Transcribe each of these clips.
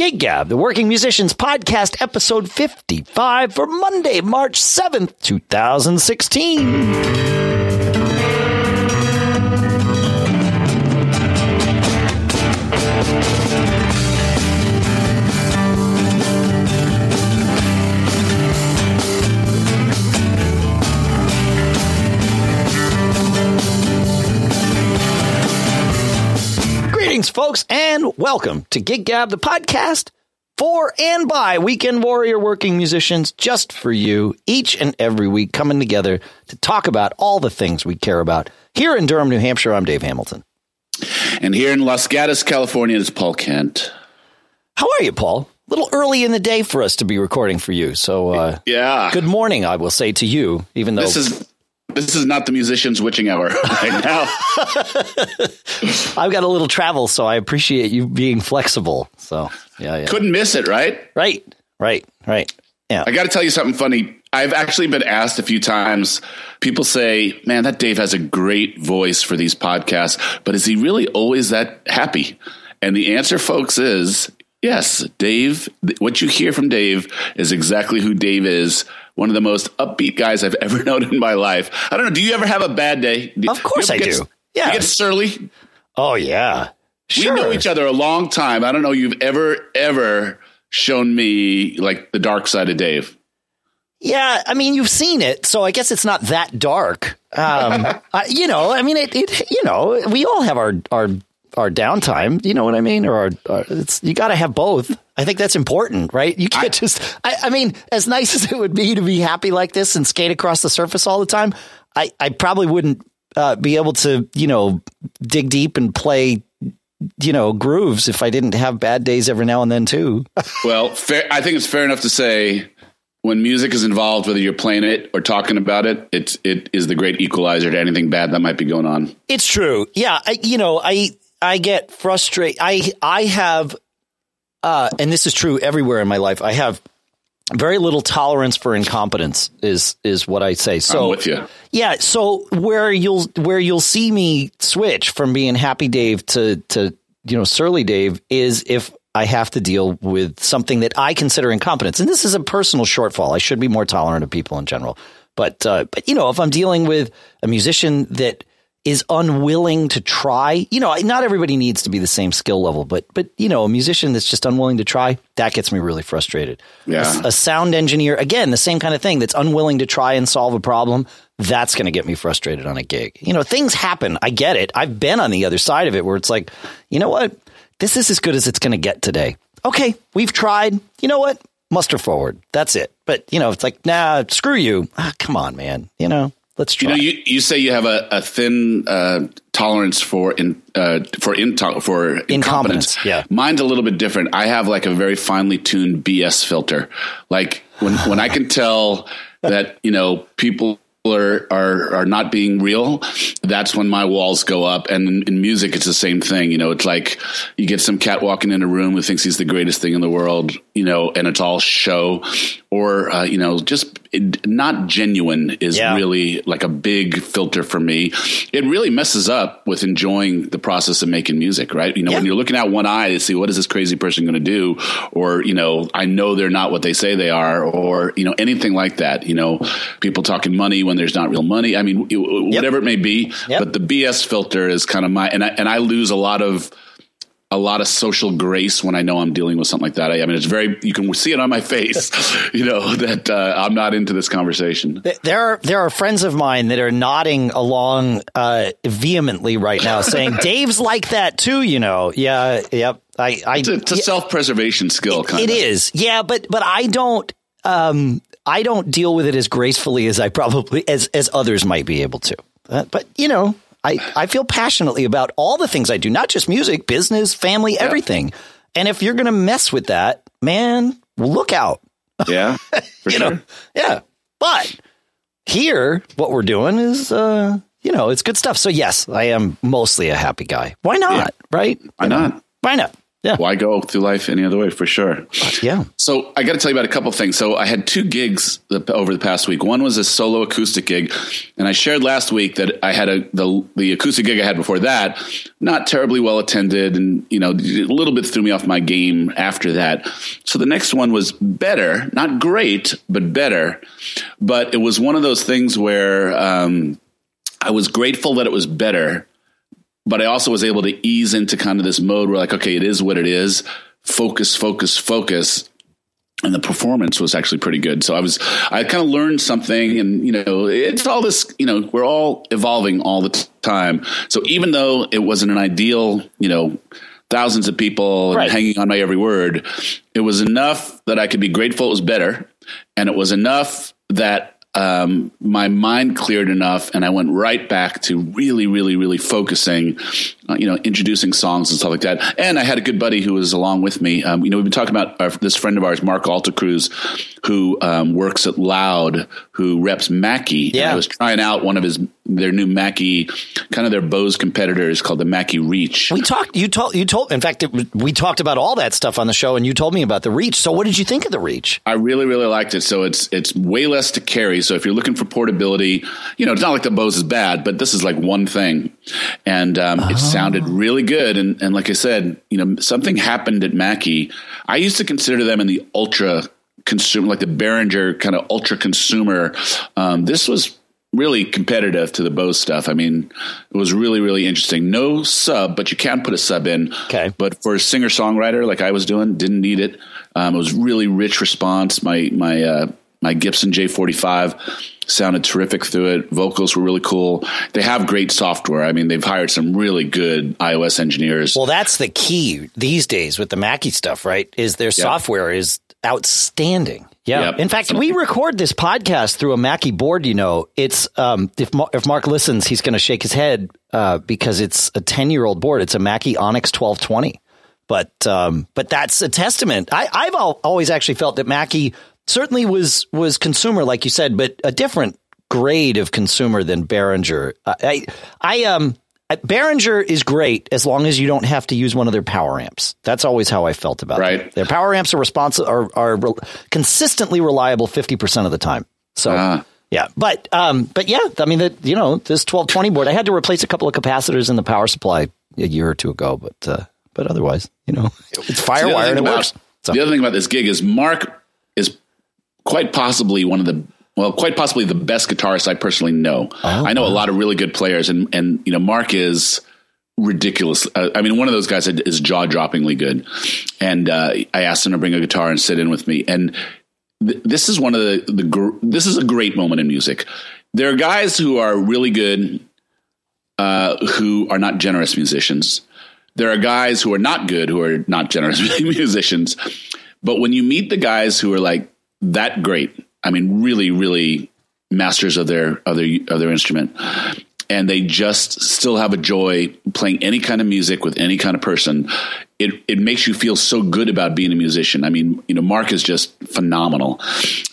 Gig Gab, the Working Musicians Podcast, episode 55 for Monday, March 7th, 2016. Greetings, folks, and welcome to Gig Gab, the podcast for and by weekend warrior working musicians, just for you, each and every week, coming together to talk about all the things we care about. Here in Durham, New Hampshire, I'm Dave Hamilton. And here in Los Gatos, California, it's Paul Kent. How are you, Paul? A little early in the day for us to be recording for you. So, uh, Yeah. good morning, I will say to you, even though This is this is not the musician's witching hour right now. I've got a little travel, so I appreciate you being flexible. So, yeah, yeah. Couldn't miss it, right? Right, right, right. Yeah. I got to tell you something funny. I've actually been asked a few times. People say, "Man, that Dave has a great voice for these podcasts, but is he really always that happy?" And the answer, folks, is yes. Dave, what you hear from Dave is exactly who Dave is. One of the most upbeat guys I've ever known in my life. I don't know. Do you ever have a bad day? Of course I get- do. Yeah. You get surly. Oh, yeah. Sure. We know each other a long time. I don't know you've ever ever shown me like the dark side of Dave. Yeah, I mean, you've seen it, so I guess it's not that dark. Um, I, you know, I mean, it, it. You know, we all have our our our downtime. You know what I mean? Or our, our, it's you got to have both. I think that's important, right? You can't just. I, I mean, as nice as it would be to be happy like this and skate across the surface all the time, I I probably wouldn't uh, be able to, you know, dig deep and play. You know, grooves if I didn't have bad days every now and then too. Well, fair, I think it's fair enough to say when music is involved, whether you're playing it or talking about it, it's it is the great equalizer to anything bad that might be going on. It's true. Yeah, I, you know, I I get frustrated. I I have, uh, and this is true everywhere in my life. I have very little tolerance for incompetence. Is is what I say. So I'm with you. yeah. So where you'll where you'll see me switch from being happy Dave to to you know surly Dave is if I have to deal with something that I consider incompetence, and this is a personal shortfall. I should be more tolerant of people in general. But uh, but you know if I'm dealing with a musician that is unwilling to try, you know, not everybody needs to be the same skill level, but but you know, a musician that's just unwilling to try, that gets me really frustrated. Yeah. A, a sound engineer, again, the same kind of thing that's unwilling to try and solve a problem, that's going to get me frustrated on a gig. You know, things happen. I get it. I've been on the other side of it where it's like, you know what? This is as good as it's going to get today. Okay, we've tried. You know what? Muster forward. That's it. But, you know, it's like, nah, screw you. Ah, come on, man. You know, let's You know, you, you say you have a, a thin uh, tolerance for in uh, for into- for incompetence. Incompetence, yeah. mine's a little bit different. I have like a very finely tuned BS filter. Like when when I can tell that you know people are are are not being real, that's when my walls go up. And in, in music, it's the same thing. You know, it's like you get some cat walking in a room who thinks he's the greatest thing in the world. You know, and it's all show, or uh, you know, just not genuine is Yeah. really like a big filter for me. It really messes up with enjoying the process of making music, right? You know, when you're looking out one eye to see what is this crazy person going to do, or you know, I know they're not what they say they are, or you know, anything like that. You know, people talking money when there's not real money. I mean, it- whatever it may be. Yep. But the BS filter is kind of my and I and I lose a lot of a lot of social grace when I know I'm dealing with something like that. I, I mean, it's very you can see it on my face, you know, that uh, I'm not into this conversation. There are there are friends of mine that are nodding along uh, vehemently right now, saying Dave's like that too. You know, yeah, yep. I, I It's a, it's a yeah, self-preservation skill, kind it of. is, yeah, but but I don't um I don't deal with it as gracefully as I probably as as others might be able to. Uh, but you know, I I feel passionately about all the things I do, not just music, business, family, everything. And if you're gonna mess with that, man, look out. Yeah, you sure. know yeah but here what we're doing is uh you know it's good stuff so yes i am mostly a happy guy why not right Why not? why not Yeah. Why go through life any other way? For sure. Yeah. So I got to tell you about a couple things. So I had two gigs over the past week. One was a solo acoustic gig, and I shared last week that I had a the the acoustic gig I had before that, not terribly well attended, and you know a little bit threw me off my game after that. So the next one was better, not great, but better. But it was one of those things where um, I was grateful that it was better but I also was able to ease into kind of this mode where like, okay, it is what it is. Focus, focus, focus. And the performance was actually pretty good. So I was, I kind of learned something and, you know, it's all this, you know, we're all evolving all the time. So even though it wasn't an ideal, you know, thousands of people right. hanging on my every word, it was enough that I could be grateful it was better. And it was enough that um, my mind cleared enough and I went right back to really, really, really focusing, uh, you know, introducing songs and stuff like that. And I had a good buddy who was along with me. Um, you know, we've been talking about our, this friend of ours, Mark Altacruz, who um, works at Loud, who reps Mackie. Yeah. I was trying out one of his their new Mackie, kind of their Bose competitors called the Mackie Reach. We talked. You told. You told. In fact, it, we talked about all that stuff on the show, and you told me about the Reach. So, what did you think of the Reach? I really, really liked it. So it's it's way less to carry. So if you're looking for portability, you know, it's not like the Bose is bad, but this is like one thing, and um, oh. it sounded really good. And and like I said, you know, something happened at Mackie. I used to consider them in the ultra consumer, like the Behringer kind of ultra consumer. Um, this was really competitive to the Bose stuff. I mean, it was really, really interesting. No sub, but you can put a sub in. Okay. But for a singer songwriter like I was doing, didn't need it. Um, it was really rich response. My my uh, my Gibson J45 sounded terrific through it. Vocals were really cool. They have great software. I mean, they've hired some really good iOS engineers. Well, that's the key these days with the Mackie stuff, right? Is their yep. software is outstanding. Yeah. Yep. In fact, we record this podcast through a Mackie board. You know, it's um, if if Mark listens, he's going to shake his head uh, because it's a ten year old board. It's a Mackie Onyx twelve twenty. But um, but that's a testament. I, I've always actually felt that Mackie certainly was was consumer, like you said, but a different grade of consumer than Behringer. I I um Behringer is great as long as you don't have to use one of their power amps. That's always how I felt about right. Their power amps are responsive are, are re- consistently reliable fifty percent of the time. So uh. yeah, but um, but yeah, I mean that you know this twelve twenty board. I had to replace a couple of capacitors in the power supply a year or two ago, but uh, but otherwise, you know, it's firewire and it about, works. So. The other thing about this gig is Mark quite possibly one of the well, quite possibly the best guitarist I personally know. Oh, I know wow. a lot of really good players, and and you know Mark is ridiculous. Uh, I mean, one of those guys is jaw droppingly good. And uh, I asked him to bring a guitar and sit in with me, and th- this is one of the the gr- this is a great moment in music. There are guys who are really good, uh, who are not generous musicians. There are guys who are not good, who are not generous musicians. But when you meet the guys who are like that great, I mean, really, really masters of their of their of their instrument, and they just still have a joy playing any kind of music with any kind of person. It it makes you feel so good about being a musician. I mean, you know, Mark is just phenomenal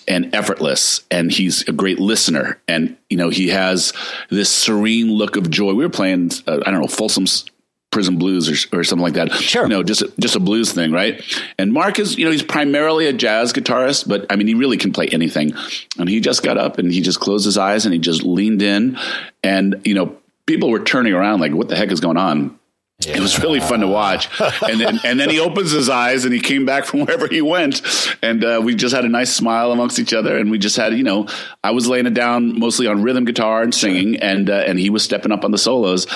and effortless, and he's a great listener, and you know, he has this serene look of joy. We were playing, uh, I don't know, Folsom's Prison Blues or, or something like that. Sure. You know, just just a blues thing, right? And Mark is, you know, he's primarily a jazz guitarist, but I mean, he really can play anything. And he just got up and he just closed his eyes and he just leaned in, and you know, people were turning around like, "What the heck is going on?" Yeah. It was really fun to watch. And then, and then he opens his eyes and he came back from wherever he went. And uh, we just had a nice smile amongst each other. And we just had, you know, I was laying it down mostly on rhythm guitar and singing, sure. and uh, and he was stepping up on the solos.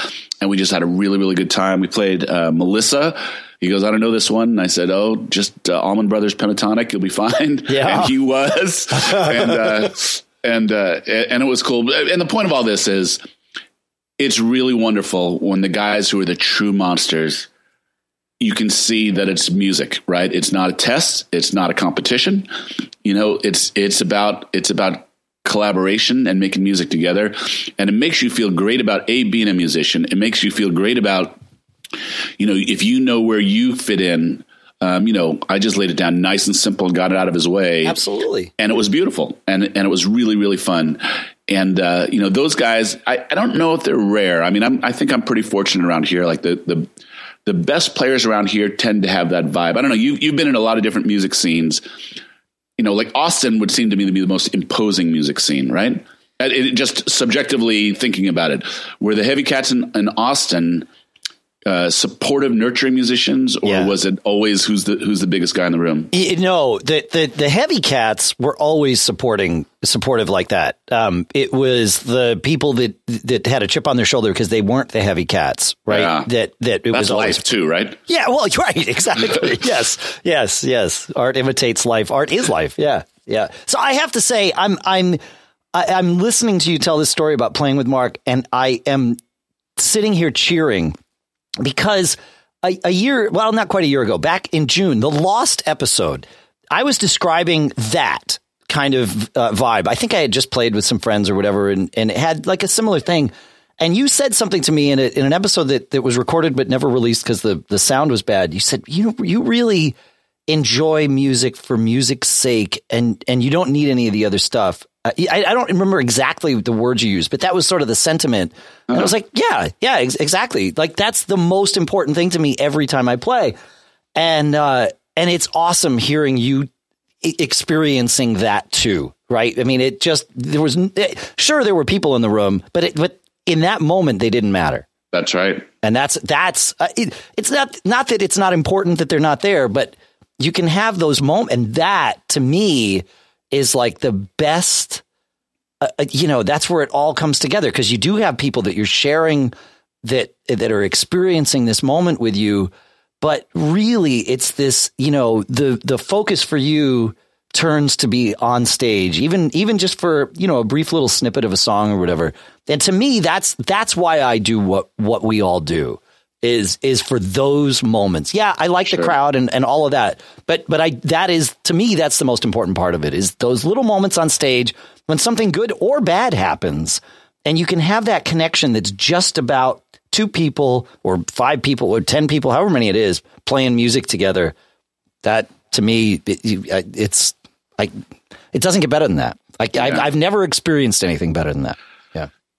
And we just had a really, really good time. We played uh, Melissa. He goes, I don't know this one. And I said, Oh, just uh, Allman Brothers Pentatonic. You'll be fine. Yeah. And he was. and, uh, and, uh, and it was cool. And the point of all this is, it's really wonderful when the guys who are the true monsters you can see that it's music right it's not a test it's not a competition you know it's it's about it's about collaboration and making music together and it makes you feel great about a being a musician it makes you feel great about you know if you know where you fit in um, you know, I just laid it down nice and simple and got it out of his way. Absolutely. And it was beautiful and, and it was really, really fun. And, uh, you know, those guys, I, I don't know if they're rare. I mean, I'm, I think I'm pretty fortunate around here. Like the, the, the best players around here tend to have that vibe. I don't know. You you've been in a lot of different music scenes. You know, like Austin would seem to me to be the most imposing music scene, right? It, just subjectively thinking about it, where the Heavy Cats in, in Austin uh, supportive, nurturing musicians, or Yeah. was it always who's the who's the biggest guy in the room? No, the, the the heavy cats were always supporting supportive like that. Um, it was the people that that had a chip on their shoulder because they weren't the heavy cats, right? Yeah. That that it That's was always life too, right? yeah. Well, you're right, exactly. yes, yes, yes. Art imitates life. Art is life. Yeah, yeah. So I have to say, I'm I'm I, I'm listening to you tell this story about playing with Mark, and I am sitting here cheering because a, a year, well, not quite a year ago, back in June, the Lost episode, I was describing that kind of uh, vibe. I think I had just played with some friends or whatever, and, and it had like a similar thing. And you said something to me in, a, in an episode that, that was recorded but never released because the, the sound was bad. You said, you, you really enjoy music for music's sake and, and you don't need any of the other stuff. Uh, I, I don't remember exactly the words you used, but that was sort of the sentiment. And I was like, yeah, yeah, ex- exactly. Like that's the most important thing to me every time I play. And, uh, and it's awesome hearing you e- experiencing that too, right? I mean, it just, there was, eh, sure, there were people in the room, but it, but in that moment, they didn't matter. That's right. And that's, that's, uh, it, it's not, not that it's not important that they're not there, but you can have those moments. And that to me is like the best, uh, uh, you know, that's where it all comes together because you do have people that you're sharing that, that are experiencing this moment with you. But really, it's this, you know, the, the focus for you turns to be on stage, even, even just for, you know, a brief little snippet of a song or whatever. And to me, that's, that's why I do what, what we all do is, is for those moments. Yeah. I like the crowd and, and all of that. But, but I, that is, to me, that's the most important part of it is those little moments on stage when something good or bad happens and you can have that connection that's just about two people or five people or 10 people, however many it is, playing music together. That to me, it, it's like, it doesn't get better than that. Like I've, I've never experienced anything better than that.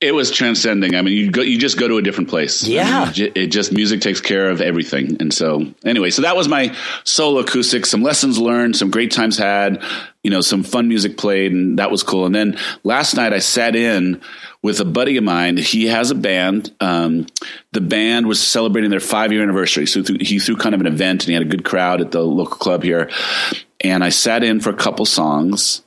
It was transcending. I mean, you go, you just go to a different place. Yeah. I mean, it it just music takes care of everything. And so, anyway, so that was my solo acoustic. Some lessons learned, some great times had. You know, some fun music played, and that was cool. And then last night I sat in with a buddy of mine. He has a band. Um, the band was celebrating their five year anniversary, so th- he threw kind of an event, and he had a good crowd at the local club here. And I sat in for a couple songs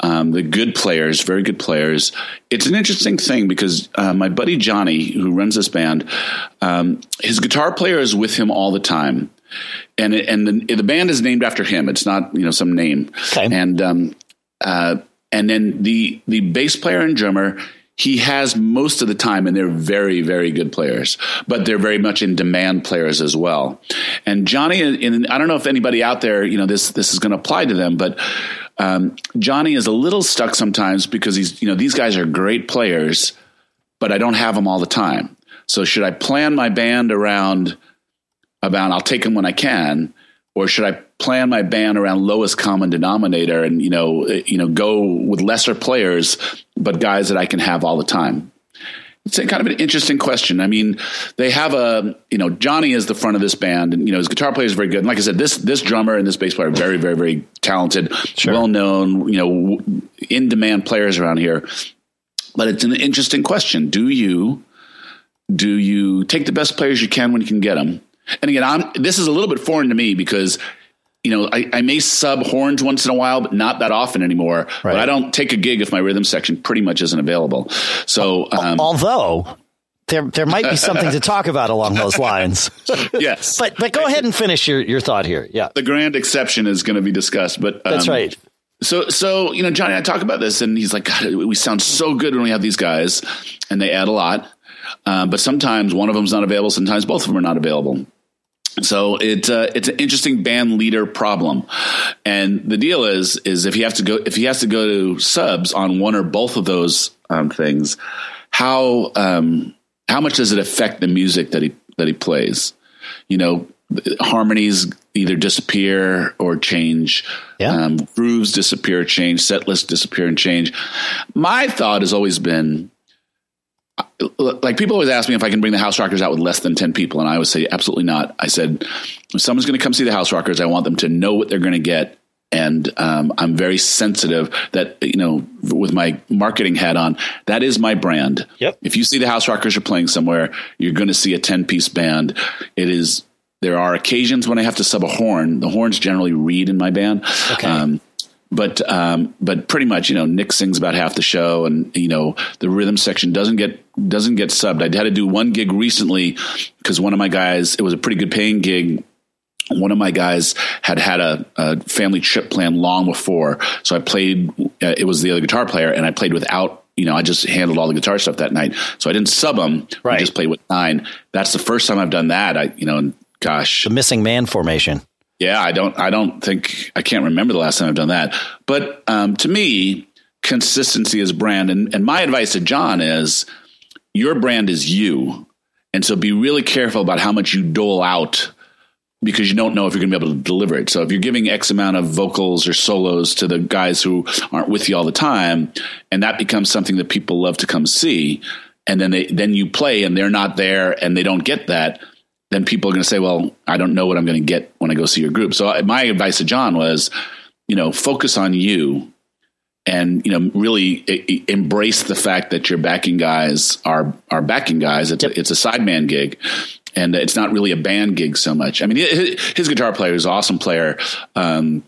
um, the good players, very good players. It's an interesting thing because uh, my buddy Johnny, who runs this band, um, his guitar player is with him all the time, and and the, the band is named after him. It's not you know some name, Okay. and um, uh, and then the the bass player and drummer. He has most of the time, and they're very, very good players, but they're very much in demand players as well. And Johnny, and I don't know if anybody out there, you know, this this is going to apply to them, but um, Johnny is a little stuck sometimes because he's, you know, these guys are great players, but I don't have them all the time. So should I plan my band around about I'll take them when I can, or should I plan my band around lowest common denominator and you know, uh, you know, go with lesser players, but guys that I can have all the time? It's a kind of an interesting question. I mean, they have a, you know, Johnny is the front of this band, and you know, his guitar player is very good. And like I said, this this drummer and this bass player are very, very, very talented, well known, you know, in demand players around here. But it's an interesting question. Do you do you take the best players you can when you can get them? And again, I'm this is a little bit foreign to me because you know I, I may sub horns once in a while, but not that often anymore. But I don't take a gig if my rhythm section pretty much isn't available. So um, Although there, there might be something to talk about along those lines. yes, But, but go ahead and finish your, your thought here. Yeah. the grand exception is going to be discussed. But um, That's right. So, so you know, Johnny, and I talk about this, and he's like, "God, we sound so good when we have these guys, and they add a lot. Um, but sometimes one of them's not available. Sometimes both of them are not available. So it uh, it's an interesting band leader problem, and the deal is is if he has to go if he has to go to subs on one or both of those um, things, how um, how much does it affect the music that he that he plays? You know, harmonies either disappear or change. Yeah. Um, grooves disappear, change. Set lists disappear and change. My thought has always been like people always ask me if I can bring the House Rockers out with less than 10 people. And I would say, absolutely not. I said, if someone's going to come see the House Rockers, I want them to know what they're going to get. And um, I'm very sensitive that, you know, with my marketing hat on, that is my brand. Yep. If you see the House Rockers are playing somewhere, you're going to see a 10 piece band. It is, there are occasions when I have to sub a horn. The horns generally read in my band. Okay. Um, but um, but pretty much, you know, Nick sings about half the show, and you know, the rhythm section doesn't get doesn't get subbed. I had to do one gig recently because one of my guys, it was a pretty good paying gig. One of my guys had had a, a family trip plan long before, so I played. Uh, it was the other guitar player, and I played without you know, I just handled all the guitar stuff that night. So I didn't sub them. Right. I just played with nine. That's the first time I've done that. I, you know, and gosh, The missing man formation. Yeah, I don't. I don't think I can't remember the last time I've done that. But um, to me, consistency is brand, and, and my advice to John is, your brand is you, and so be really careful about how much you dole out because you don't know if you're going to be able to deliver it. So if you're giving X amount of vocals or solos to the guys who aren't with you all the time, and that becomes something that people love to come see, and then they then you play and they're not there and they don't get that, then people are going to say, "Well, I don't know what I'm going to get when I go see your group." So my advice to John was, you know, focus on you and you know really e- embrace the fact that your backing guys are are backing guys. It's a, it's a sideman gig, and it's not really a band gig so much. I mean, his, his guitar player is an awesome player. Um,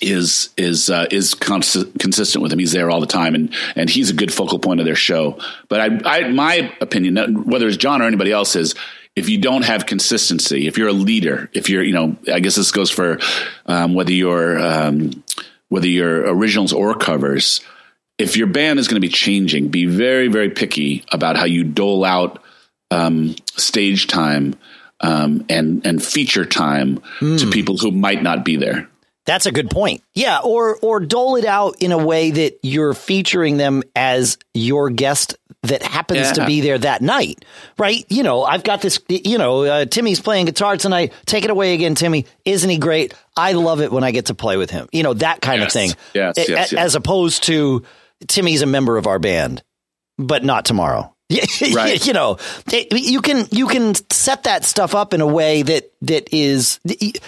is is uh, is cons- consistent with him. He's there all the time, and and he's a good focal point of their show. But I, I my opinion, whether it's John or anybody else, is if you don't have consistency, if you're a leader, if you're, you know, I guess this goes for um, whether you're um, whether you're originals or covers. If your band is going to be changing, be very very picky about how you dole out um, stage time um, and and feature time to people who might not be there. That's a good point. Yeah, or or dole it out in a way that you're featuring them as your guest that happens to be there that night, right? You know, I've got this. You know, uh, Timmy's playing guitar tonight. Take it away again, Timmy. Isn't he great? I love it when I get to play with him. You know, that kind Yes. of thing. Yes, yes, a- yes. As opposed to Timmy's a member of our band, but not tomorrow. Right. you know, it- you can you can set that stuff up in a way that that is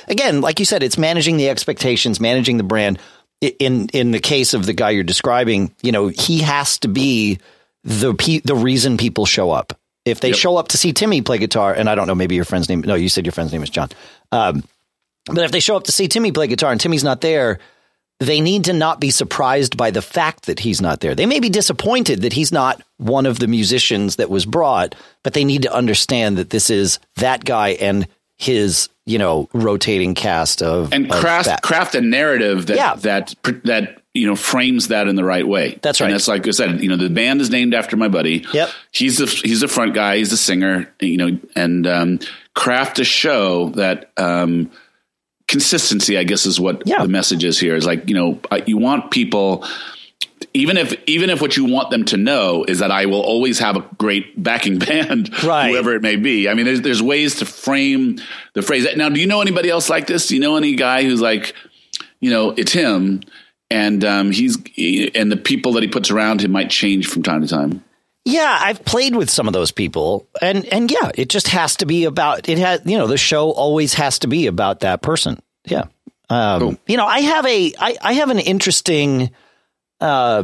again, like you said, it's managing the expectations, managing the brand. In in the case of the guy you're describing, you know, he has to be the pe- the reason people show up. If they Yep. show up to see Timmy play guitar, and I don't know, maybe your friend's name. No, you said your friend's name is John. Um, but if they show up to see Timmy play guitar and Timmy's not there, they need to not be surprised by the fact that he's not there. They may be disappointed that he's not one of the musicians that was brought, but they need to understand that this is that guy and his, you know, rotating cast of and craft craft a narrative that Yeah. that that you know frames that in the right way. That's right. And that's like I said. You know, the band is named after my buddy. Yep. He's the he's the front guy. He's the singer. You know, and um, craft a show that. Um, Consistency, I guess, is what Yeah. the message is here. Is like you know, you want people, even if even if what you want them to know is that I will always have a great backing band, Right. whoever it may be. I mean, there's there's ways to frame the phrase. Now, do you know anybody else like this? Do you know any guy who's like, you know, it's him, and um, he's and the people that he puts around him might change from time to time. Yeah, I've played with some of those people, and and yeah, it just has to be about it. Has you know the show always has to be about that person. Yeah, um, Cool. you know, I have a I, I have an interesting uh,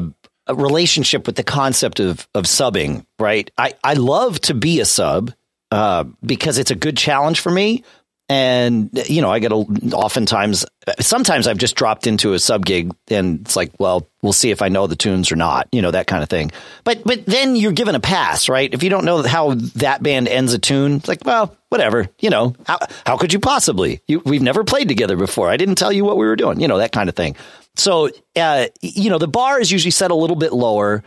relationship with the concept of of subbing. Right, I I love to be a sub uh, because it's a good challenge for me. And you know, I get a, oftentimes, sometimes I've just dropped into a sub gig, and it's like, well, we'll see if I know the tunes or not, you know, that kind of thing. But but then you're given a pass, right? If you don't know how that band ends a tune, it's like, well, whatever, you know, how how could you possibly? You, we've never played together before. I didn't tell you what we were doing, you know, that kind of thing. So, uh, you know, the bar is usually set a little bit lower,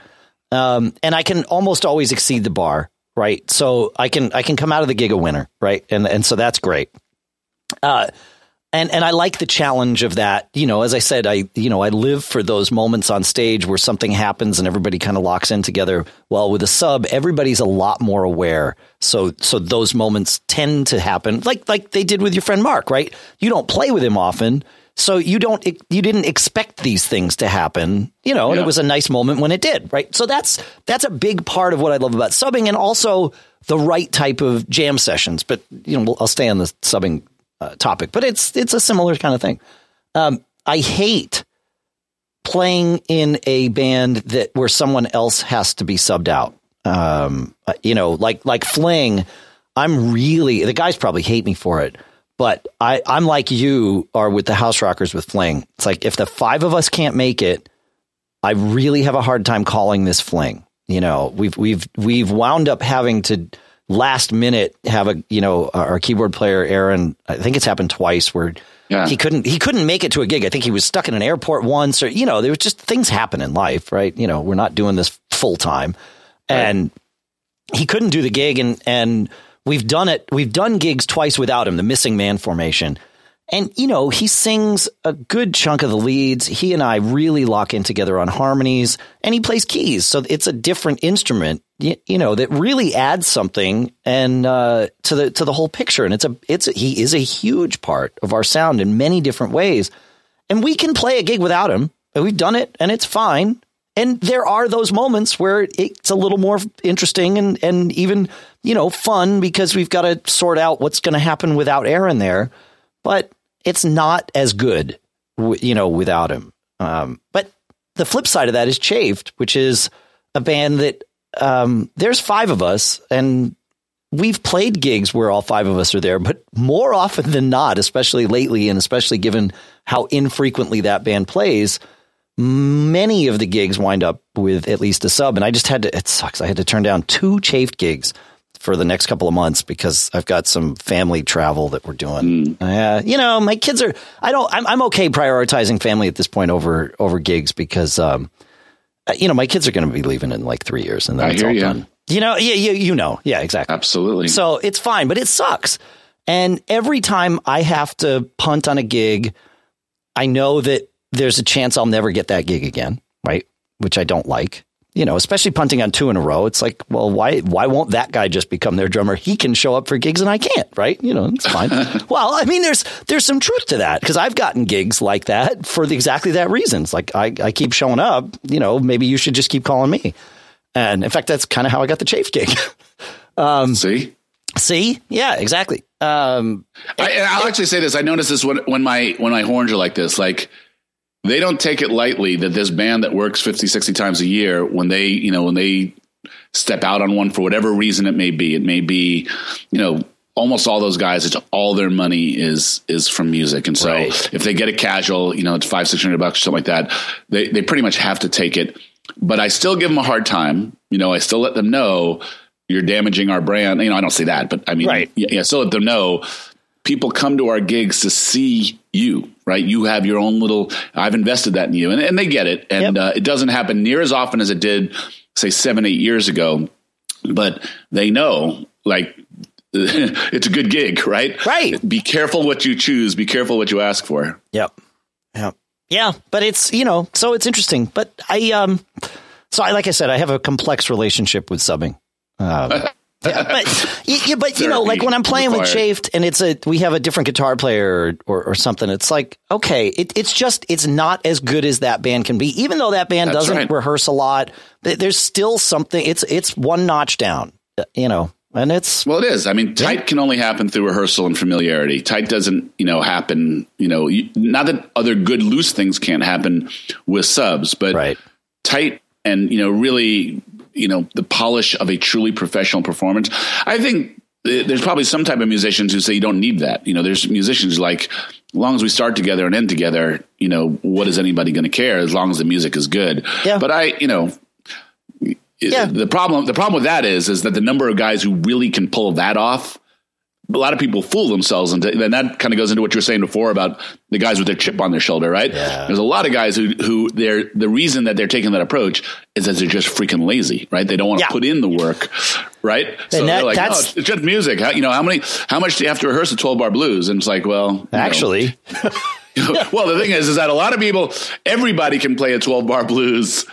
um, and I can almost always exceed the bar, right? So I can I can come out of the gig a winner, right? And and so that's great. Uh, and and I like the challenge of that. You know, as I said, I you know I live for those moments on stage where something happens and everybody kind of locks in together. Well, with a sub, everybody's a lot more aware. So so those moments tend to happen, like like they did with your friend Mark, right? You don't play with him often, So you don't you didn't expect these things to happen, you know, and it was a nice moment when it did, right? So that's that's a big part of what I love about subbing and also the right type of jam sessions. But you know, I'll stay on the subbing uh, topic, but it's it's a similar kind of thing. Um, I hate playing in a band that where someone else has to be subbed out. Um, you know, like like Fling. I'm really the guys probably hate me for it, but I I'm like you are with the House Rockers with Fling. It's like if the five of us can't make it, I really have a hard time calling this Fling. You know, we've we've we've wound up having to last minute have a you know our keyboard player Aaron. I think it's happened twice where Yeah. he couldn't he couldn't make it to a gig. I think he was stuck in an airport once, or you know, there was just things happen in life, right? You know, we're not doing this full time, and he couldn't do the gig, and and we've done it. We've done gigs twice without him. The missing man formation. And you know he sings a good chunk of the leads. He and I really lock in together on harmonies, and he plays keys, so it's a different instrument. You, you know that really adds something and uh, to the to the whole picture. And it's a it's a, he is a huge part of our sound in many different ways. And we can play a gig without him. and We've done it, and it's fine. And there are those moments where it's a little more interesting and and even you know fun because we've got to sort out what's going to happen without Aaron there. But it's not as good, you know, without him. Um, but the flip side of that is Chafed, which is a band that um, there's five of us, and we've played gigs where all five of us are there, but more often than not, especially lately, and especially given how infrequently that band plays, many of the gigs wind up with at least a sub. And I just had to, it sucks. I had to turn down two chafed gigs for the next couple of months because I've got some family travel that we're doing. Uh, you know, my kids are, I don't, I'm, I'm okay prioritizing family at this point over, over gigs because, um, uh, you know, my kids are going to be leaving in like three years and then I it's all ya. done. You know, yeah, you, you know, yeah, exactly. Absolutely. So it's fine, but it sucks. And every time I have to punt on a gig, I know that there's a chance I'll never get that gig again, right? Which I don't like. You know, especially punting on two in a row. It's like, well, why why won't that guy just become their drummer? He can show up for gigs and I can't, right? You know, it's fine. well, I mean, there's there's some truth to that because I've gotten gigs like that for the, exactly that reason. It's like I, I keep showing up. You know, maybe you should just keep calling me. And in fact, that's kind of how I got the Chafe gig. See, See, yeah, exactly. Um, I, I'll actually say this. I notice this when when my when my horns are like this, like they don't take it lightly that this band that works 50, 60 times a year, when they you know when they step out on one for whatever reason it may be, it may be you know almost all those guys, it's all their money is is from music, and so Right. if they get a casual, you know, it's five six hundred bucks or something like that, they they pretty much have to take it. But I still give them a hard time. You know, I still let them know you're damaging our brand. You know, I don't say that, but I mean, Right. yeah, yeah, still let them know people come to our gigs to see you, right? You have your own little, I've invested that in you and, and they get it. And Yep. uh, it doesn't happen near as often as it did say seven, eight years ago, but they know like it's a good gig, right? Right. Be careful what you choose. Be careful what you ask for. Yep. Yep. Yeah, but it's you know, so it's interesting. But I um, so I like I said, I have a complex relationship with subbing. Um, yeah, but yeah, but you know, like when I'm playing with. Chafed and it's a we have a different guitar player or, or, or something. It's like okay, it, it's just it's not as good as that band can be. Even though that band That's doesn't right. rehearse a lot, there's still something. It's it's one notch down. You know, and it's Well, it is. I mean, tight can only happen through rehearsal and familiarity. Tight doesn't, you know, happen. You know, you, not that other good loose things can't happen with subs, but right. tight and you know, really, you know, the polish of a truly professional performance. I think there's probably some type of musicians who say you don't need that. You know, there's musicians like, as long as we start together and end together, you know, what is anybody going to care as long as the music is good? Yeah. But I, you know, Yeah. the problem the problem with that is is that the number of guys who really can pull that off a lot of people fool themselves into and that kind of goes into what you were saying before about the guys with their chip on their shoulder right? Yeah. there's a lot of guys who who they're the reason that they're taking that approach is that they're just freaking lazy right? They don't want to Yeah. put in the work right? So that- they're like that's- it's, it's just music. How, you know how many how much do you have to rehearse a 12 bar blues? And it's like well Actually, well, the thing is, is that a lot of people, everybody can play a 12 bar blues,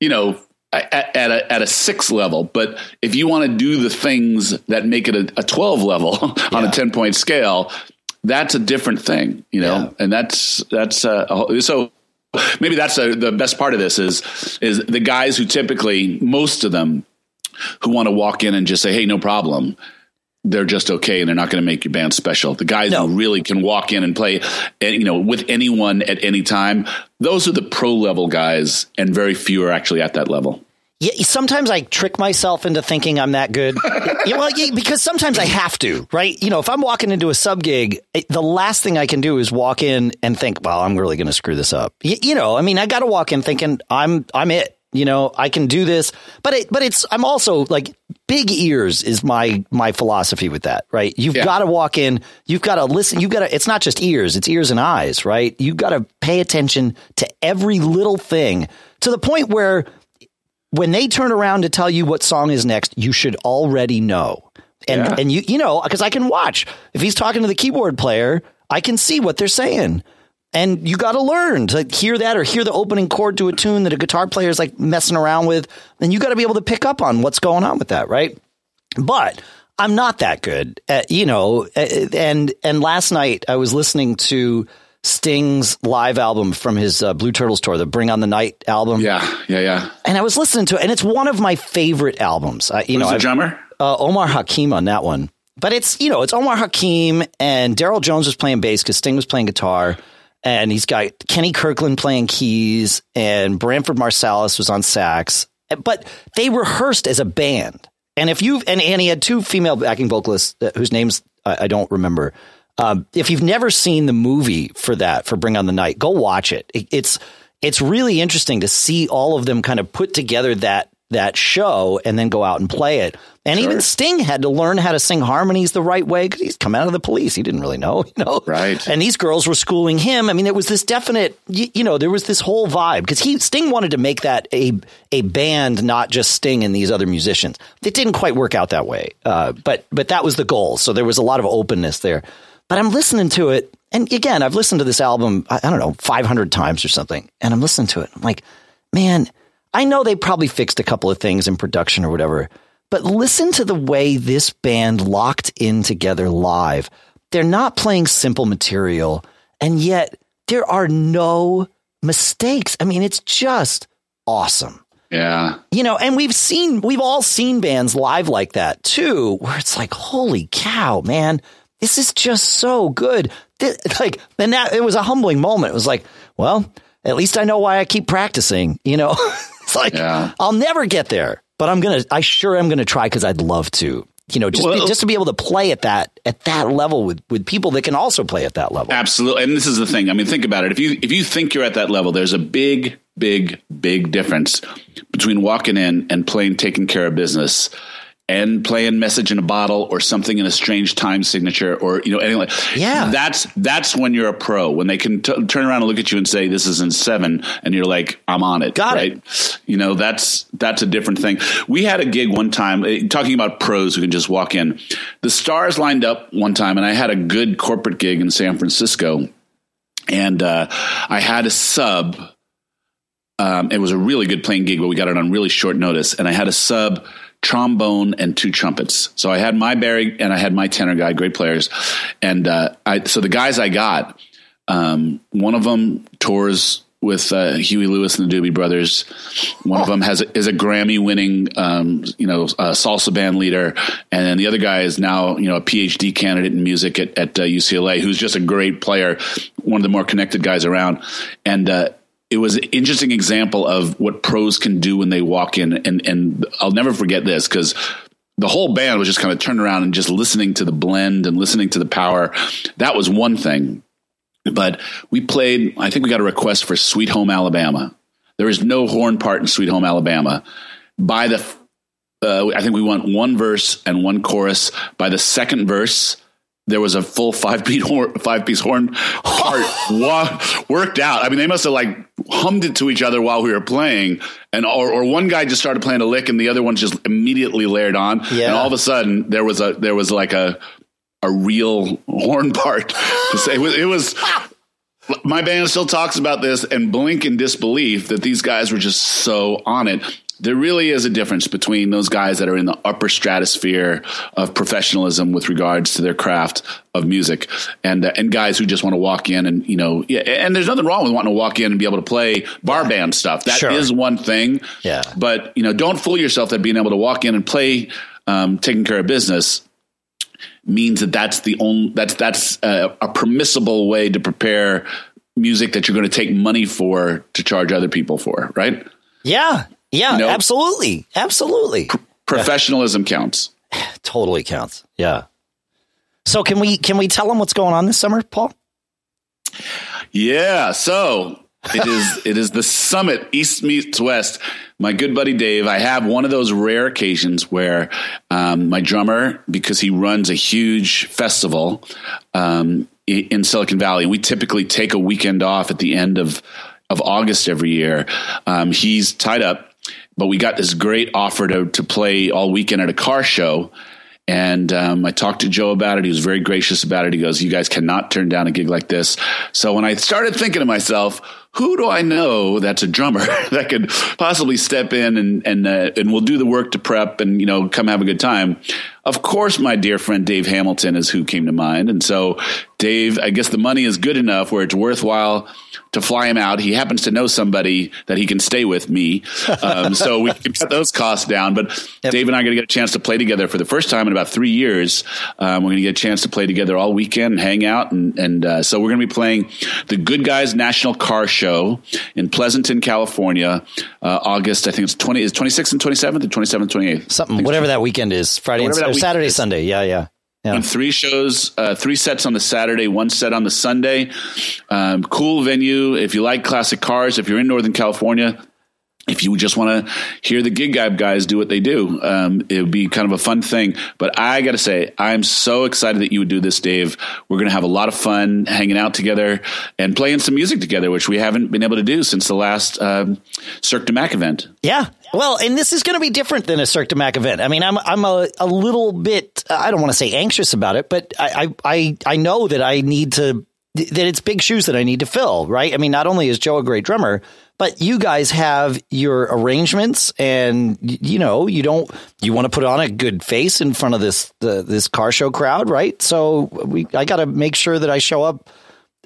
you know, at, at a, at a six level. But if you want to do the things that make it a, a 12 level on a 10 point scale, that's a different thing, you know, Yeah. and that's that's uh, so. Maybe that's uh the best part of this is is the guys who typically most of them who want to walk in and just say, "Hey, no problem." They're just okay, and they're not going to make your band special. The guys No. who really can walk in and play, and you know, with anyone at any time, those are the pro level guys, and very few are actually at that level. Yeah, sometimes I trick myself into thinking I'm that good. yeah, well, yeah, because sometimes I have to, right? You know, if I'm walking into a sub gig, it- the last thing I can do is walk in and think, "Well, I'm really going to screw this up." Y- you know, I mean, I got to walk in thinking I'm I'm it. You know, I can do this, but it, but it's I'm also like big ears is my my philosophy with that, right? You've Yeah. got to walk in, you've got to listen, you've got to. It's not just ears, it's ears and eyes, right? You've got to pay attention to every little thing to the point where when they turn around to tell you what song is next, you should already know. And Yeah. and you you know because I can watch if he's talking to the keyboard player, I can see what they're saying. And you got to learn to hear that or hear the opening chord to a tune that a guitar player is like messing around with. And you got to be able to pick up on what's going on with that, right? But I'm not that good, at, you know. And and last night I was listening to Sting's live album from his uh, Blue Turtles tour, the Bring on the Night album Yeah, yeah, yeah. and I was listening to it, and it's one of my favorite albums. Uh, you Who's know, the drummer? uh, Omar Hakim on that one, but it's you know it's Omar Hakim and Darryl Jones was playing bass because Sting was playing guitar, and he's got Kenny Kirkland playing keys, and Branford Marsalis was on sax, but they rehearsed as a band. And if you and, and he had two female backing vocalists uh, whose names I, I don't remember. Um, if you've never seen the movie for that for Bring on the Night, go watch it. it. It's it's really interesting to see all of them kind of put together that that show and then go out and play it. And even Sting had to learn how to sing harmonies the right way because he's come out of the police. He didn't really know, you know. Right. And these girls were schooling him. I mean, it was this definite, you, you know, there was this whole vibe because he Sting wanted to make that a a band, not just Sting and these other musicians. It didn't quite work out that way, uh, but but that was the goal. So there was a lot of openness there. But I'm listening to it, and again, I've listened to this album, I, I don't know, 500 times or something, and I'm listening to it. I'm like, man, I know they probably fixed a couple of things in production or whatever, but listen to the way this band locked in together live. They're not playing simple material, and yet there are no mistakes. I mean, it's just awesome. Yeah. You know, and we've seen, we've all seen bands live like that too, where it's like, holy cow, man, this is just so good. This, like, and that it was a humbling moment. It was like, well, at least I know why I keep practicing. You know, it's like Yeah. I'll never get there, but I'm gonna. I sure am gonna try because I'd love to. You know, just be, just to be able to play at that at that level with with people that can also play at that level. Absolutely. And this is the thing. I mean, think about it. If you if you think you're at that level, there's a big, big, big difference between walking in and playing taking care of business and playing message in a bottle or something in a strange time signature or you know anything like Yeah. that's that's when you're a pro when they can t- turn around and look at you and say this is in seven and you're like i'm on it Got right it. you know that's that's a different thing we had a gig one time eh, talking about pros who can just walk in the stars lined up one time and i had a good corporate gig in san francisco and uh, i had a sub um, it was a really good playing gig, but we got it on really short notice. And I had a sub trombone and two trumpets. So I had my Barry and I had my tenor guy, great players. And uh, I, so the guys I got, um, one of them tours with uh, Huey Lewis and the Doobie Brothers. One of them has is a Grammy winning, um, you know, uh, salsa band leader, and then the other guy is now you know a PhD candidate in music at, at uh, UCLA, who's just a great player, one of the more connected guys around, and. It was an interesting example of what pros can do when they walk in, and and I'll never forget this because the whole band was just kind of turned around and just listening to the blend and listening to the power. That was one thing. But we played, I think we got a request for Sweet Home Alabama. There is no horn part in Sweet Home Alabama. By the, uh, I think we want one verse and one chorus. By the second verse, there was a full five beat horn, five piece horn part wa- worked out. I mean, they must have like hummed it to each other while we were playing, and or, or one guy just started playing a lick, and the other one just immediately layered on, Yeah. and all of a sudden there was a there was like a a real horn part to say it was, it was my band still talks about this and blink in disbelief that these guys were just so on it there really is a difference between those guys that are in the upper stratosphere of professionalism with regards to their craft of music and uh, and guys who just want to walk in and you know yeah and there's nothing wrong with wanting to walk in and be able to play bar yeah. band stuff. That sure. is one thing. Yeah. But you know don't fool yourself that being able to walk in and play um, taking care of business means that that's the only that's that's a, a permissible way to prepare music that you're going to take money for to charge other people for right? Yeah yeah, you know, absolutely, absolutely. Pr- professionalism yeah. counts. totally counts. Yeah. So can we can we tell them what's going on this summer, Paul? Yeah. So it is it is the summit East meets West. My good buddy Dave, I have one of those rare occasions where um, my drummer, because he runs a huge festival um, in Silicon Valley, we typically take a weekend off at the end of of August every year. Um, he's tied up but we got this great offer to, to play all weekend at a car show. And um, I talked to Joe about it. He was very gracious about it. He goes, You guys cannot turn down a gig like this. So when I started thinking to myself, who do I know that's a drummer that could possibly step in and and uh, and will do the work to prep and you know come have a good time? Of course, my dear friend Dave Hamilton is who came to mind, and so Dave, I guess the money is good enough where it's worthwhile to fly him out. He happens to know somebody that he can stay with me, um, so we can cut those costs down. But yep. Dave and I are going to get a chance to play together for the first time in about three years. Um, we're going to get a chance to play together all weekend and hang out, and and uh, so we're going to be playing the Good Guys National Car Show in Pleasanton, California, uh, August. I think it's twenty is twenty sixth and twenty seventh, or twenty seventh, twenty eighth. Something, whatever that weekend is, Friday and, or Saturday, is. Sunday. Yeah, yeah. Yeah. And three shows, uh, three sets on the Saturday, one set on the Sunday. Um, cool venue. If you like classic cars, if you're in Northern California, if you just want to hear the gig gab guys do what they do, um, it would be kind of a fun thing. But I got to say, I'm so excited that you would do this, Dave. We're going to have a lot of fun hanging out together and playing some music together, which we haven't been able to do since the last um, Cirque du Mac event. Yeah. Well, and this is going to be different than a Cirque du Mac event. I mean, I'm I'm a, a little bit I don't want to say anxious about it, but I, I I know that I need to that it's big shoes that I need to fill, right? I mean, not only is Joe a great drummer, but you guys have your arrangements and you know, you don't you want to put on a good face in front of this the, this car show crowd, right? So we I got to make sure that I show up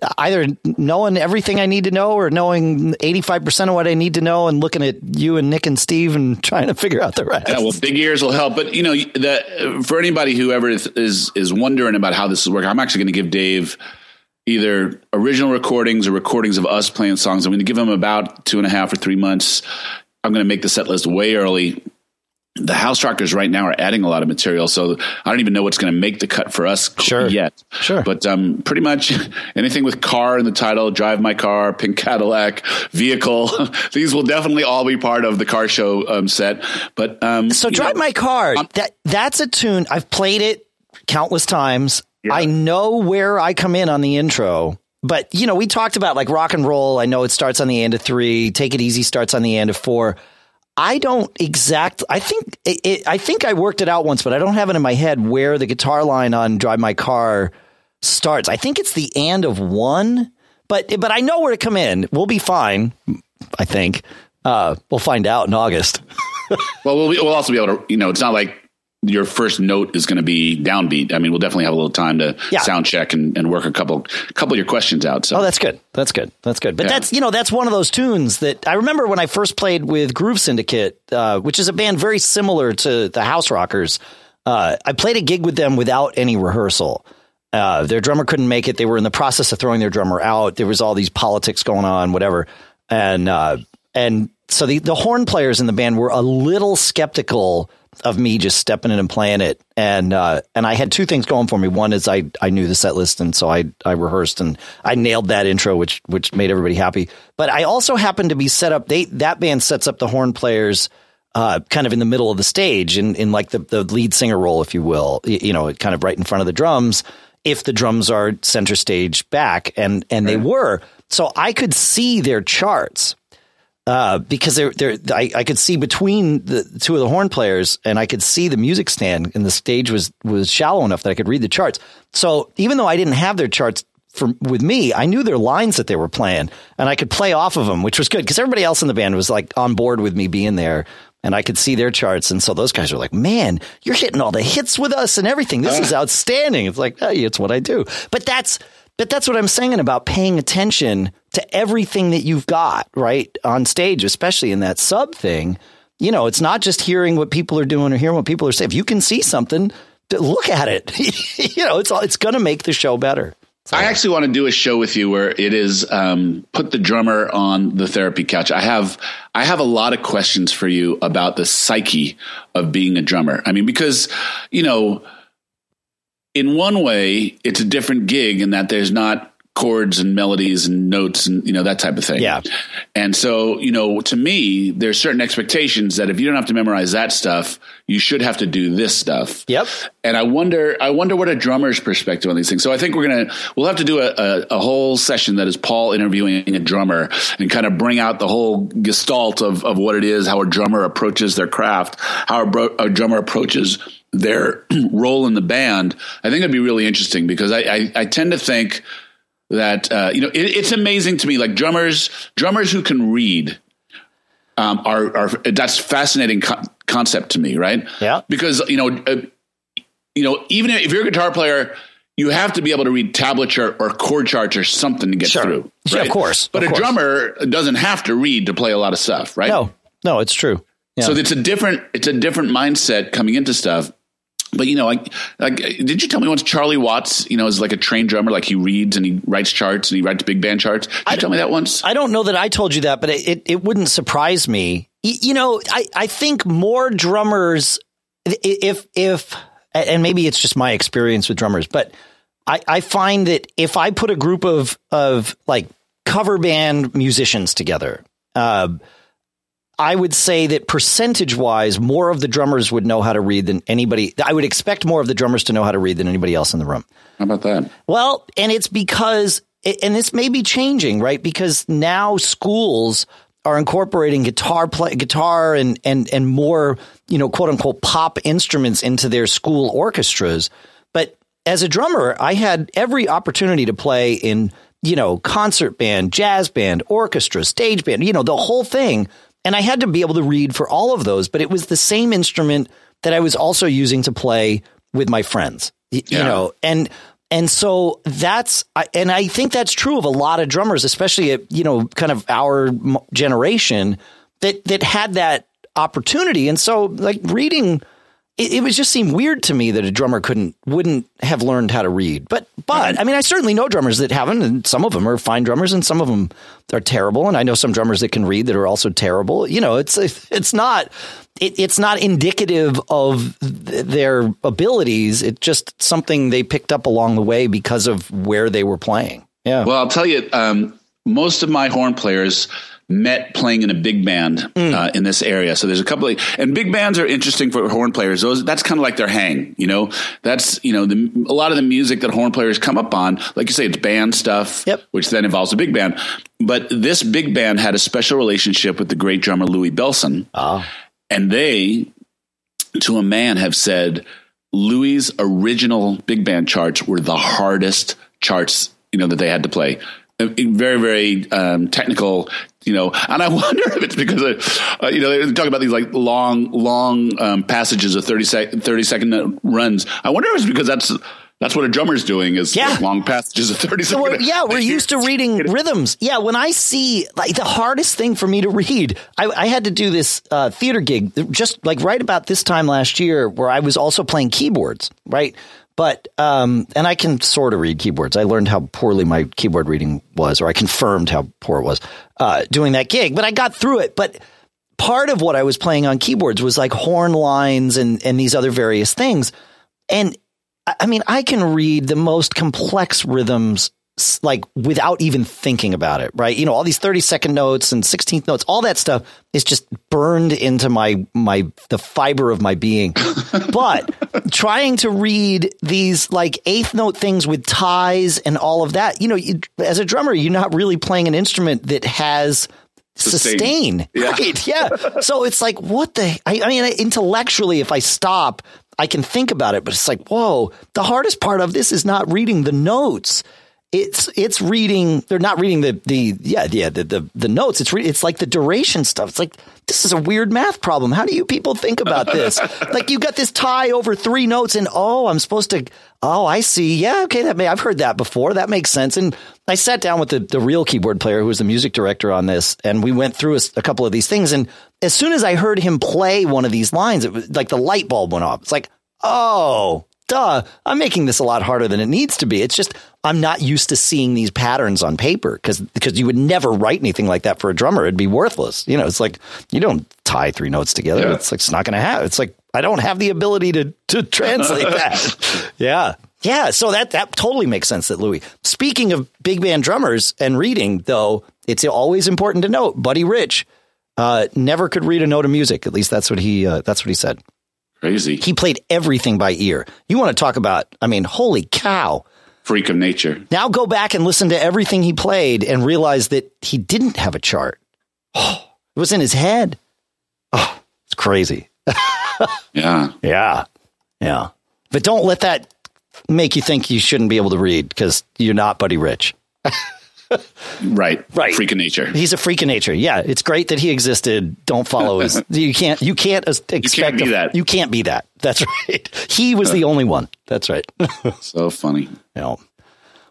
uh, either knowing everything I need to know or knowing 85% of what I need to know and looking at you and Nick and Steve and trying to figure out the rest. Yeah, well, big ears will help. But, you know, that for anybody who ever is, is, is wondering about how this is working, I'm actually going to give Dave – either original recordings or recordings of us playing songs. I'm going to give them about two and a half or three months. I'm going to make the set list way early. The house rockers right now are adding a lot of material, so I don't even know what's going to make the cut for us sure. yet. Sure, but um, pretty much anything with car in the title, drive my car, pink Cadillac, vehicle, these will definitely all be part of the car show um, set. But um, so, drive know, my car. that that's a tune I've played it countless times. Yeah. I know where I come in on the intro, but you know, we talked about like rock and roll. I know it starts on the end of three. Take it easy starts on the end of four. I don't exact. I think it, it, I think I worked it out once, but I don't have it in my head where the guitar line on "Drive My Car" starts. I think it's the end of one, but but I know where to come in. We'll be fine. I think uh, we'll find out in August. well, we'll we'll also be able to. You know, it's not like your first note is going to be downbeat. I mean, we'll definitely have a little time to yeah. sound check and, and work a couple couple of your questions out. So, oh, that's good. That's good. That's good. But yeah. that's you know that's one of those tunes that I remember when I first played with Groove Syndicate, uh, which is a band very similar to the House Rockers. Uh, I played a gig with them without any rehearsal. Uh, their drummer couldn't make it. They were in the process of throwing their drummer out. There was all these politics going on, whatever, and uh, and so the the horn players in the band were a little skeptical of me just stepping in and playing it. And uh, and I had two things going for me. One is I I knew the set list, and so I I rehearsed and I nailed that intro, which which made everybody happy. But I also happened to be set up. They that band sets up the horn players. Uh, kind of in the middle of the stage, in, in like the, the lead singer role, if you will, you, you know, kind of right in front of the drums. If the drums are center stage back, and and right. they were, so I could see their charts uh, because they're, they're, I, I could see between the two of the horn players and I could see the music stand and the stage was, was shallow enough that I could read the charts. So even though I didn't have their charts for, with me, I knew their lines that they were playing and I could play off of them, which was good because everybody else in the band was like on board with me being there. and I could see their charts. And so those guys were like, man, you're hitting all the hits with us and everything. This is outstanding. It's like, hey, it's what I do. But that's, but that's what I'm saying about paying attention to everything that you've got right on stage, especially in that sub thing. You know, it's not just hearing what people are doing or hearing what people are saying. If you can see something, look at it. you know, it's all—it's going to make the show better. So. I actually want to do a show with you where it is um, put the drummer on the therapy couch. I have I have a lot of questions for you about the psyche of being a drummer. I mean, because you know, in one way, it's a different gig in that there's not chords and melodies and notes and you know that type of thing. Yeah. And so, you know, to me, there's certain expectations that if you don't have to memorize that stuff, you should have to do this stuff. Yep. And I wonder, I wonder what a drummer's perspective on these things. So I think we're gonna, we'll have to do a, a, a whole session that is Paul interviewing a drummer and kind of bring out the whole gestalt of of what it is, how a drummer approaches their craft, how a, bro- a drummer approaches their role in the band. I think it'd be really interesting because I, I, I tend to think that uh, you know it, it's amazing to me like drummers drummers who can read um, are are that's fascinating co- concept to me right yeah because you know uh, you know even if you're a guitar player you have to be able to read tablature or chord charts or something to get sure. through right? yeah, of course but of a course. drummer doesn't have to read to play a lot of stuff right no no it's true yeah. so it's a different it's a different mindset coming into stuff but you know, like, like, did you tell me once Charlie Watts, you know, is like a trained drummer, like he reads and he writes charts and he writes big band charts? Did you tell me that once? I don't know that I told you that, but it, it, it wouldn't surprise me. You know, I, I think more drummers, if, if, and maybe it's just my experience with drummers, but I, I find that if I put a group of, of like cover band musicians together, uh, I would say that percentage wise, more of the drummers would know how to read than anybody. I would expect more of the drummers to know how to read than anybody else in the room. How about that? Well, and it's because, and this may be changing, right? Because now schools are incorporating guitar play, guitar and, and, and more, you know, quote unquote pop instruments into their school orchestras. But as a drummer, I had every opportunity to play in, you know, concert band, jazz band, orchestra, stage band, you know, the whole thing and I had to be able to read for all of those, but it was the same instrument that I was also using to play with my friends, you yeah. know, and, and so that's, and I think that's true of a lot of drummers, especially at, you know, kind of our generation that, that had that opportunity. And so like reading, it, it was just seemed weird to me that a drummer couldn't wouldn't have learned how to read. But but I mean, I certainly know drummers that haven't, and some of them are fine drummers, and some of them are terrible. And I know some drummers that can read that are also terrible. You know, it's it's not it, it's not indicative of their abilities. It's just something they picked up along the way because of where they were playing. Yeah. Well, I'll tell you, um, most of my horn players met playing in a big band mm. uh, in this area. So there's a couple of, and big bands are interesting for horn players. Those that's kind of like their hang, you know. That's you know the, a lot of the music that horn players come up on, like you say, it's band stuff, yep. which then involves a big band. But this big band had a special relationship with the great drummer Louis Bellson, oh. and they, to a man, have said Louie's original big band charts were the hardest charts you know that they had to play very very um, technical you know and i wonder if it's because of, uh, you know they talk about these like long long um, passages of 30 sec- 30 second runs i wonder if it's because that's that's what a drummer's doing is yeah. long passages of 30 seconds. Well, yeah, we're used to reading rhythms. Yeah, when I see like the hardest thing for me to read, I, I had to do this uh, theater gig just like right about this time last year where I was also playing keyboards, right? But um, and I can sort of read keyboards. I learned how poorly my keyboard reading was, or I confirmed how poor it was uh, doing that gig. But I got through it. But part of what I was playing on keyboards was like horn lines and and these other various things. And I mean, I can read the most complex rhythms like without even thinking about it, right? You know, all these 30 second notes and 16th notes, all that stuff is just burned into my, my, the fiber of my being. but trying to read these like eighth note things with ties and all of that, you know, you, as a drummer, you're not really playing an instrument that has sustain, sustain yeah. right? Yeah. so it's like, what the, I, I mean, intellectually, if I stop, I can think about it, but it's like, whoa, the hardest part of this is not reading the notes it's it's reading. They're not reading the the yeah yeah the the, the notes. It's re, it's like the duration stuff. It's like this is a weird math problem. How do you people think about this? like you got this tie over three notes, and oh, I'm supposed to. Oh, I see. Yeah, okay. That may I've heard that before. That makes sense. And I sat down with the the real keyboard player who was the music director on this, and we went through a, a couple of these things. And as soon as I heard him play one of these lines, it was like the light bulb went off. It's like, oh, duh, I'm making this a lot harder than it needs to be. It's just I'm not used to seeing these patterns on paper because because you would never write anything like that for a drummer. It'd be worthless. You know, it's like you don't tie three notes together. Yeah. It's like it's not going to happen. It's like I don't have the ability to to translate that. yeah. Yeah, so that that totally makes sense that Louis. Speaking of big band drummers and reading, though, it's always important to note Buddy Rich uh, never could read a note of music. At least that's what he uh, that's what he said. Crazy. He played everything by ear. You want to talk about, I mean, holy cow. Freak of nature. Now go back and listen to everything he played and realize that he didn't have a chart. Oh, it was in his head. Oh, it's crazy. Yeah. Yeah. Yeah. But don't let that make you think you shouldn't be able to read because you're not Buddy Rich. Right. Right. Freak of nature. He's a freak of nature. Yeah, it's great that he existed. Don't follow his. You can't. You can't expect be a- that. You can't be that. That's right. He was the only one. That's right. So funny. Yeah.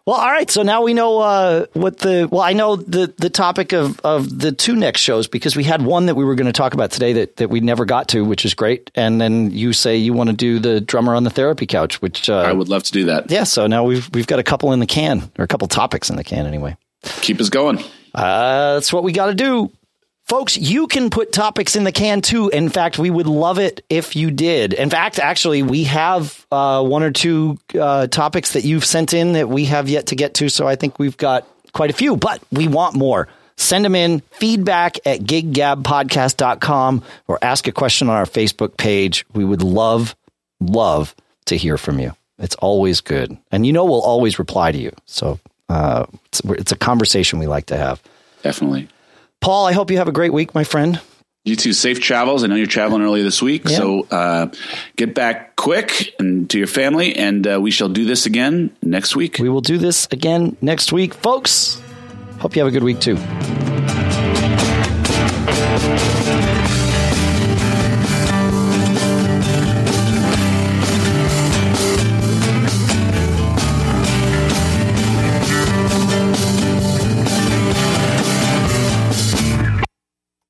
Well, all right. So now we know uh, what the. Well, I know the the topic of of the two next shows because we had one that we were going to talk about today that that we never got to, which is great. And then you say you want to do the drummer on the therapy couch, which uh, I would love to do that. yeah. So now we've we've got a couple in the can or a couple topics in the can anyway. Keep us going. Uh, that's what we got to do. Folks, you can put topics in the can too. In fact, we would love it if you did. In fact, actually, we have uh, one or two uh, topics that you've sent in that we have yet to get to. So I think we've got quite a few, but we want more. Send them in feedback at giggabpodcast.com or ask a question on our Facebook page. We would love, love to hear from you. It's always good. And you know, we'll always reply to you. So uh, it's, it's a conversation we like to have. Definitely. Paul, I hope you have a great week, my friend. You too. Safe travels. I know you're traveling early this week, Yeah. so uh, get back quick and to your family, and uh, we shall do this again next week. We will do this again next week, folks. Hope you have a good week too.